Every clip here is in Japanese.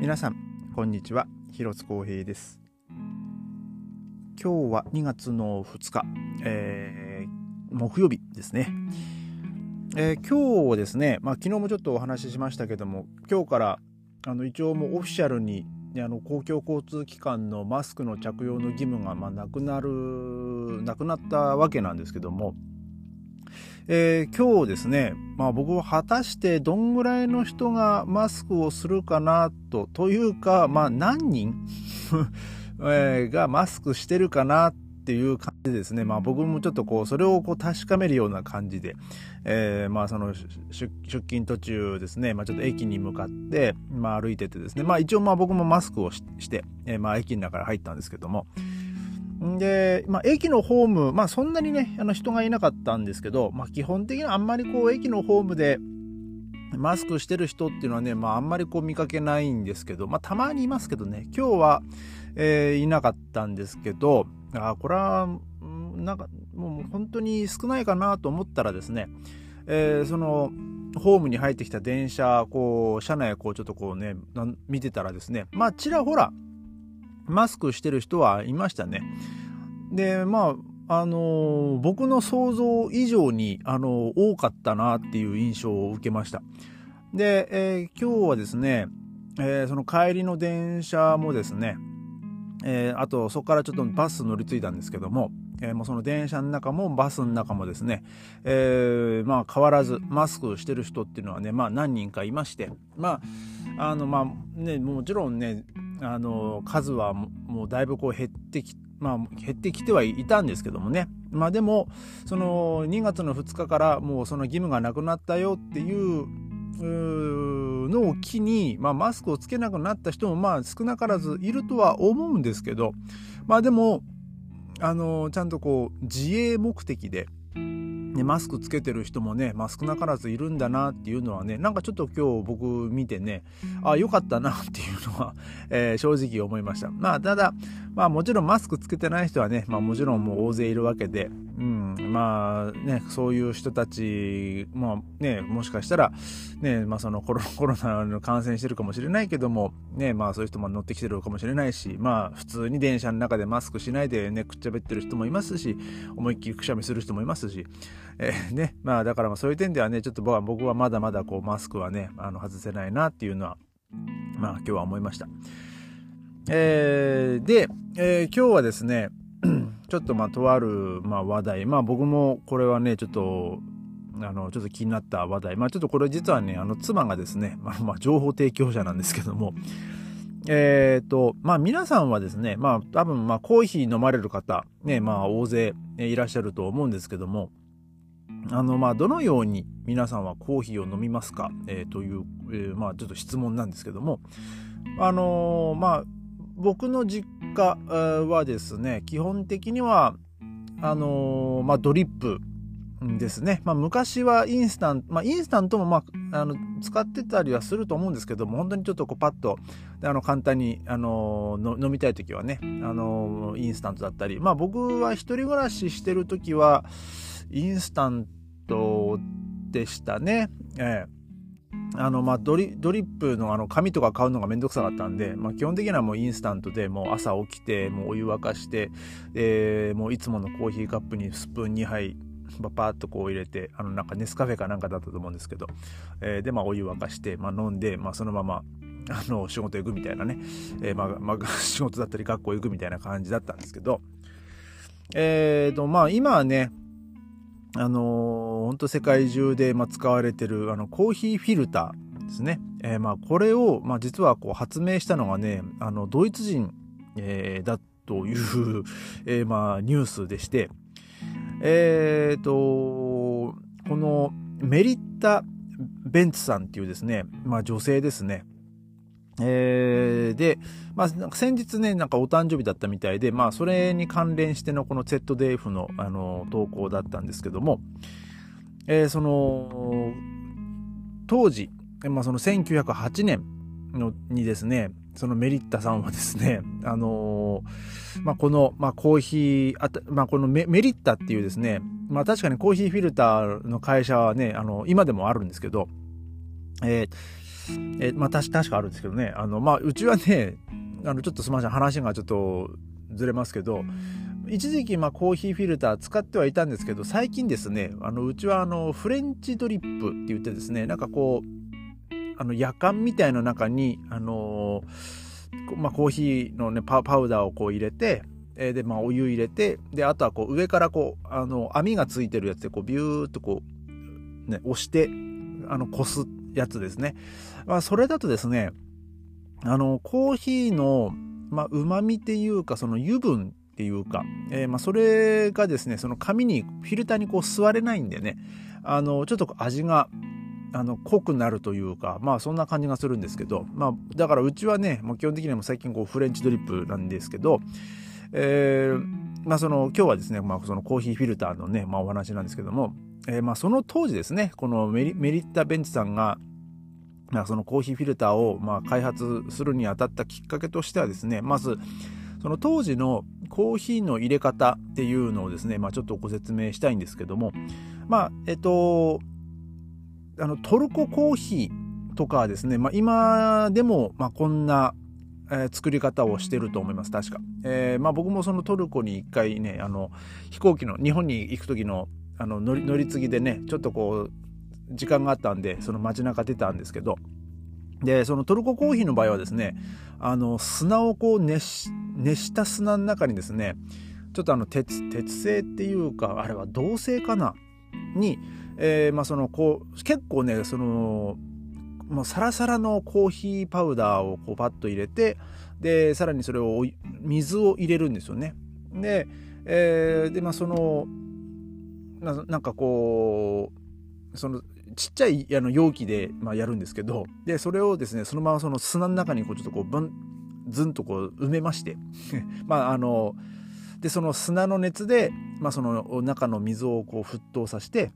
皆さんこんにちは。広津光平です。今日は2月の2日、えー、木曜日ですね、えー、今日ですね、まあ、昨日もちょっとお話ししましたけども今日からあの一応もうオフィシャルにあの公共交通機関のマスクの着用の義務がまあなくなるなくなったわけなんですけどもえー、今日ですね、まあ僕は果たしてどんぐらいの人がマスクをするかなと、というか、まあ何人 えー、がマスクしてるかなっていう感じですね。まあ僕もちょっとこう、それをこう確かめるような感じで、えー、まあその出勤途中ですね、まあちょっと駅に向かって、まあ歩いててですね、まあ一応まあ僕もマスクをして、えー、まあ駅の中から入ったんですけども、で、まあ、駅のホーム、まあ、そんなにね、あの人がいなかったんですけど、まあ、基本的にあんまりこう、駅のホームで、マスクしてる人っていうのはね、まあ、あんまりこう見かけないんですけど、まあ、たまにいますけどね、今日は、えー、いなかったんですけど、あこれは、なんか、もう本当に少ないかなと思ったらですね、えー、その、ホームに入ってきた電車、こう、車内こう、ちょっとこうね、見てたらですね、まあ、ちらほら、マスクしてる人はいましたね。で、まあ、あの、僕の想像以上に、あの、多かったなっていう印象を受けました。で、えー、今日はですね、えその帰りの電車もですね、えあとそこからちょっとバス乗り継いだんですけども、えもうその電車の中もバスの中もですね、えまあ変わらずマスクしてる人っていうのはね、まあ何人かいまして、まあ、あのまあね、もちろんね、あの数はもうだいぶこう減ってきまあ、減ってきてはいたんですけどもね。まあでも、その2月の2日からもうその義務がなくなったよっていうのを機に、まあ、マスクをつけなくなった人もまあ少なからずいるとは思うんですけど、まあでも、あのちゃんとこう自衛目的で、ね、マスクつけてる人もね、まあ、少なからずいるんだなっていうのはね、なんかちょっと今日僕見てね、あ、よかったなっていうのは、えー、正直思いました。まあ、ただ、まあもちろんマスクつけてない人はね、まあもちろんもう大勢いるわけで、うん、まあね、そういう人たち、まあね、もしかしたら、ね、まあそのコロ コロナの感染してるかもしれないけども、ね、まあそういう人も乗ってきてるかもしれないし、まあ普通に電車の中でマスクしないでね、くっちゃべってる人もいますし、思いっきりくしゃみする人もいますし、えー、ね、まあだからまあそういう点ではね、ちょっと僕はまだまだこうマスクはね、あの外せないなっていうのは、まあ今日は思いました。えー、で、えー、今日はですね、ちょっとまあとある、まあ、話題、まあ僕もこれはね、ちょっと、あの、ちょっと気になった話題、まあちょっとこれ実はね、あの妻がですね、まあ、まあ情報提供者なんですけども、えっ、ー、と、まあ皆さんはですね、まあ多分まあコーヒー飲まれる方、ね、まあ大勢いらっしゃると思うんですけども、あの、まあどのように皆さんはコーヒーを飲みますか、えー、という、えー、まあちょっと質問なんですけども、あのー、まあ僕の実家はですね、基本的には、あのー、まあ、ドリップですね。まあ、昔はインスタント、まあ、インスタントも、まあ、あの、使ってたりはすると思うんですけども、本当にちょっとこう、パッと、あの、簡単に、あのー、飲みたい時はね、あのー、インスタントだったり、まあ、僕は一人暮らししてる時は、インスタントでしたね。ええあの、まあ、ドリ、ドリップのあの、紙とか買うのがめんどくさかったんで、まあ、基本的にはもうインスタントで、もう朝起きて、もうお湯沸かして、えー、もういつものコーヒーカップにスプーン2杯、パパーっとこう入れて、あの、なんかネスカフェかなんかだったと思うんですけど、えー、で、まあ、お湯沸かして、まあ、飲んで、まあ、そのまま、あの、仕事行くみたいなね、えー、まあ、まあ、仕事だったり学校行くみたいな感じだったんですけど、えーと、まあ、今はね、あのー、本当世界中で、まあ、使われてるあのコーヒーフィルターですね。えー、まあこれを、まあ、実はこう発明したのがねあのドイツ人、えー、だという、えー、まあニュースでしてえっ、とこのメリッタ・ベンツさんっていうですね、まあ、女性ですね。えー、で、まあ、先日ね、なんかお誕生日だったみたいで、まあ、それに関連してのこの ZDF の、あの、投稿だったんですけども、えー、その、当時、まあ、その1908年のにですね、そのメリッタさんはですね、あのー、まあ、この、まあ、コーヒー、あまあ、このメメリッタっていうですね、まあ、確かにコーヒーフィルターの会社はね、あの、今でもあるんですけど、えーえまあ、確かあるんですけどね。あの、まあ、うちはね、あの、ちょっとすみません、話がちょっとずれますけど、一時期、まあ、コーヒーフィルター使ってはいたんですけど、最近ですね、あの、うちは、あの、フレンチドリップって言ってですね、なんかこう、あの、夜間みたいな中に、あのまあ、コーヒーのね、パウダーをこう入れて、えで、まあ、お湯入れて、で、あとはこう、上からこう、あの、網がついてるやつで、こう、ビューっとこう、ね、押して、あの、こすやつですね。まあ、それだとですね、あの、コーヒーの、まあ、旨味っていうか、その油分っていうか、えー、まあ、それがですね、その紙に、フィルターにこう吸われないんでね、あの、ちょっと味が、あの、濃くなるというか、まあそんな感じがするんですけど、まあだからうちはね、もう基本的にはも最近こうフレンチドリップなんですけど、えー、まあその今日はですね、まあそのコーヒーフィルターのね、まあお話なんですけども、えー、まあその当時ですね、このメリメリッタ・ベンチさんが、まあ、そのコーヒーフィルターをまあ開発するにあたったきっかけとしてはですね、まず、その当時のコーヒーの入れ方っていうのをですね、まあ、ちょっとご説明したいんですけども、まあ、えっと、あのトルココーヒーとかはですね、まあ、今でもまあこんな、えー、作り方をしてると思います確か、えーまあ、僕もそのトルコに一回ねあの飛行機の日本に行く時のあの乗り乗り継ぎでねちょっとこう時間があったんでその街中出たんですけどでそのトルココーヒーの場合はですねあの砂をこう熱し熱した砂の中にですねちょっとあの鉄鉄製っていうかあれは銅製かな？にえー、まあそのこう結構ねそのもうサラサラのコーヒーパウダーをこうパッと入れてでさらにそれを水を入れるんですよね。で,、えー、でまあそのなんかこうそのちっちゃいあの容器で、まあ、やるんですけどでそれをですねそのままその砂の中にこうちょっとこうブンズンとこう埋めまして まああのでその砂の熱で、まあ、その中の水をこう沸騰させて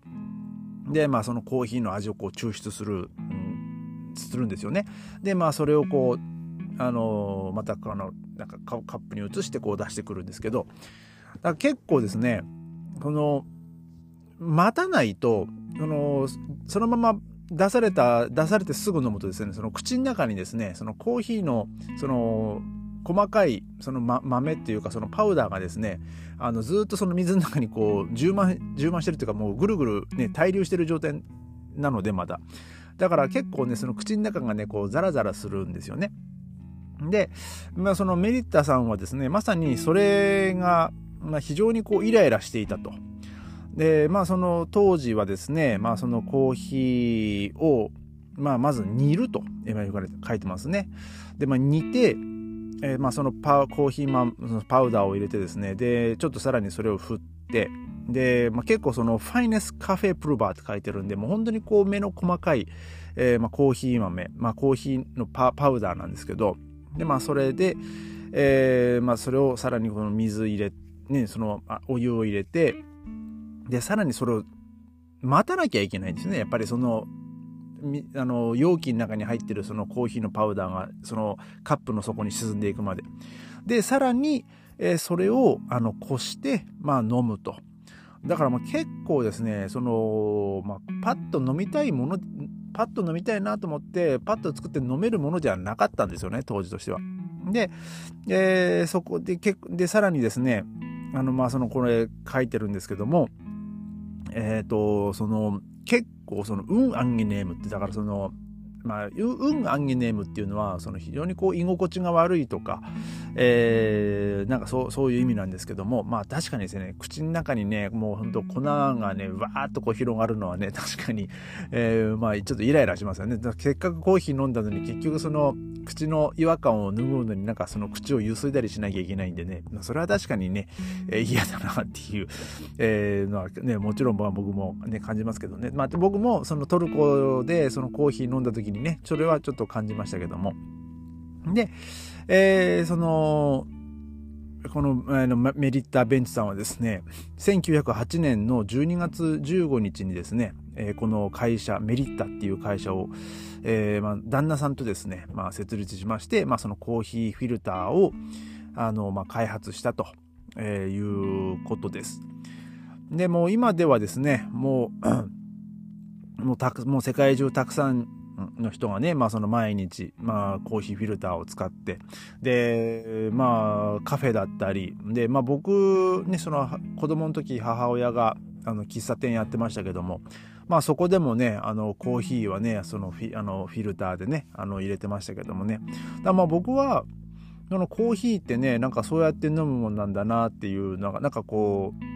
で、まあ、そのコーヒーの味をこう抽出する、うん、するんですよね。で、まあ、それをこう、あのまたあのなんかカップに移してこう出してくるんですけどだ結構ですねこの待たないとそのそのまま出された出されてすぐ飲むとですね。その口の中にですねそのコーヒーのその細かいその、ま、豆っていうかそのパウダーがですねあのずっとその水の中にこう充満充満してるっていうかもうぐるぐるね滞留してる状態なのでまだ。だから結構ねその口の中がねこうザラザラするんですよね。で、まあ、そのメリッタさんはですねまさにそれが、まあ、非常にこうイライラしていたと。でまあその当時はですねまあそのコーヒーをまあ、まず煮ると書いてますね。で、まあ、煮て、えー、まあ、そのパコーヒーマンそのパウダーを入れてですねでちょっとさらにそれを振ってで、まあ、結構そのファイネスカフェプルバーって書いてるんでもう本当にこう目の細かい、えー、まあ、コーヒー豆、まあ、コーヒーのパウダーなんですけどでまあそれで、えー、まあ、それをさらにこの水入れねそのお湯を入れてでさらにそれを待たなきゃいけないんですね。やっぱりそのあの容器の中に入ってるそのコーヒーのパウダーがそのカップの底に沈んでいくまで。でさらに、え、それをあのこして、まあ、飲むと。だからまあ結構ですねその、まあ、パッと飲みたいものパッと飲みたいなと思ってパッと作って飲めるものじゃなかったんですよね当時としては。で、えー、そこででさらにですねあのまあそのこれ書いてるんですけどもえっ、ー、とその結構そのうんアンゲネームってだからそのまあ、運アンゲネームっていうのはその非常にこう居心地が悪いとか、えー、なんかそうそういう意味なんですけどもまあ確かにですね口の中にねもうほんと粉がねわーっとこう広がるのはね確かに、えー、まあちょっとイライラしますよね。せっかくコーヒー飲んだのに結局その口の違和感を拭うのになんかその口をゆすいだりしなきゃいけないんでね、まあ、それは確かにね、えー、嫌だなっていう、えー、のはねもちろん僕もね感じますけどね、まあ、僕もそのトルコでそのコーヒー飲んだ時にね、それはちょっと感じましたけども。で、えー、その、この、あのメリッター・ベンチさんはですね、1908年の12月15日にですね、えー、この会社、メリッタっていう会社を、えーまあ、旦那さんとですね、まあ、設立しまして、まあ、そのコーヒーフィルターをあの、まあ、開発したと、えー、いうことです。で、もう今ではですね、もう、もうたくもう世界中たくさんの人がね、まあその毎日、まあコーヒーフィルターを使って、で、まあカフェだったり、で、まあ僕ね、その子供の時母親があの喫茶店やってましたけども、まあそこでもね、あのコーヒーはね、そのフィあのフィルターでね、あの入れてましたけどもね。だまあ僕は、そのコーヒーってね、なんかそうやって飲むもんなんだなっていうのが、なんかこう、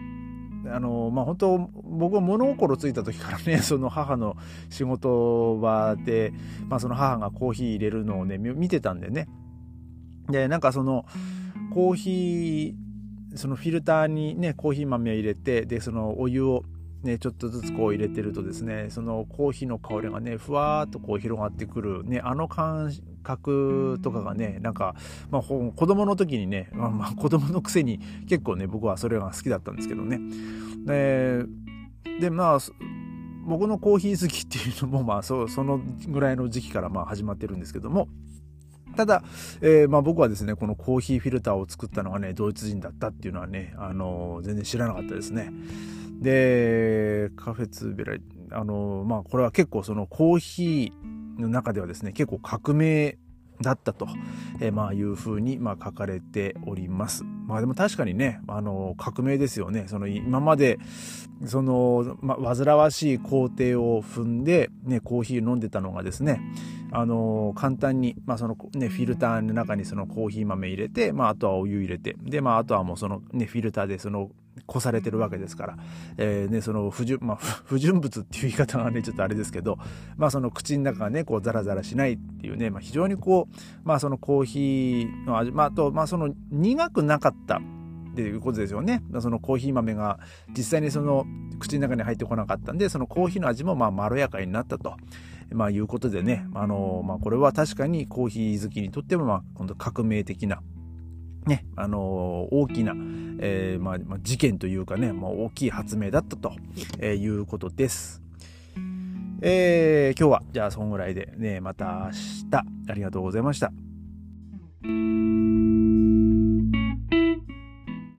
あの、まあ本当、僕は物心ついた時からね、その母の仕事場で、まあその母がコーヒー入れるのをね、見てたんでね。で、なんかその、コーヒー、そのフィルターにね、コーヒー豆を入れて、で、そのお湯をね、ちょっとずつこう入れてるとですね、そのコーヒーの香りがね、ふわーっとこう広がってくる、ね、あの感覚とかがね、なんか、まあ、子供の時にね、まあ、まあ子供のくせに結構ね、僕はそれが好きだったんですけどね。で、でまあ、僕のコーヒー好きっていうのも、まあ、そそのぐらいの時期からまあ始まってるんですけども、ただ、えー、まあ僕はですね、このコーヒーフィルターを作ったのがね、ドイツ人だったっていうのはね、あのー、全然知らなかったですね。で、カフェツーベラ、あの、まあ、これは結構そのコーヒーの中ではですね、結構革命だったと、えー、まあいうふうにまあ書かれております。まあでも確かにね、あの革命ですよね。その今までその、まあ、煩わしい工程を踏んで、ね、コーヒー飲んでたのがですね、あの簡単に、まあそのね、フィルターの中にそのコーヒー豆入れて、まああとはお湯入れて、で、まああとはもうそのね、フィルターでそのこされてるわけですから、えーね、その不純,、まあ、不純物っていう言い方がねちょっとあれですけど、まあ、その口の中がねこうザラザラしないっていうね、まあ、非常にこう、まあ、そのコーヒーの味、まあ、あと、まあ、その苦くなかったっていうことですよね。そのコーヒー豆が実際にその口の中に入ってこなかったんで、そのコーヒーの味もまあまろやかになったと。まあいうことでね、あのまあこれは確かにコーヒー好きにとってもまあ今度革命的なね、あの大きな、えー、まあ、まあ、事件というかね、まあ、大きい発明だったと、えー、いうことです。えー、今日はじゃあそんぐらいでね、また明日ありがとうございました。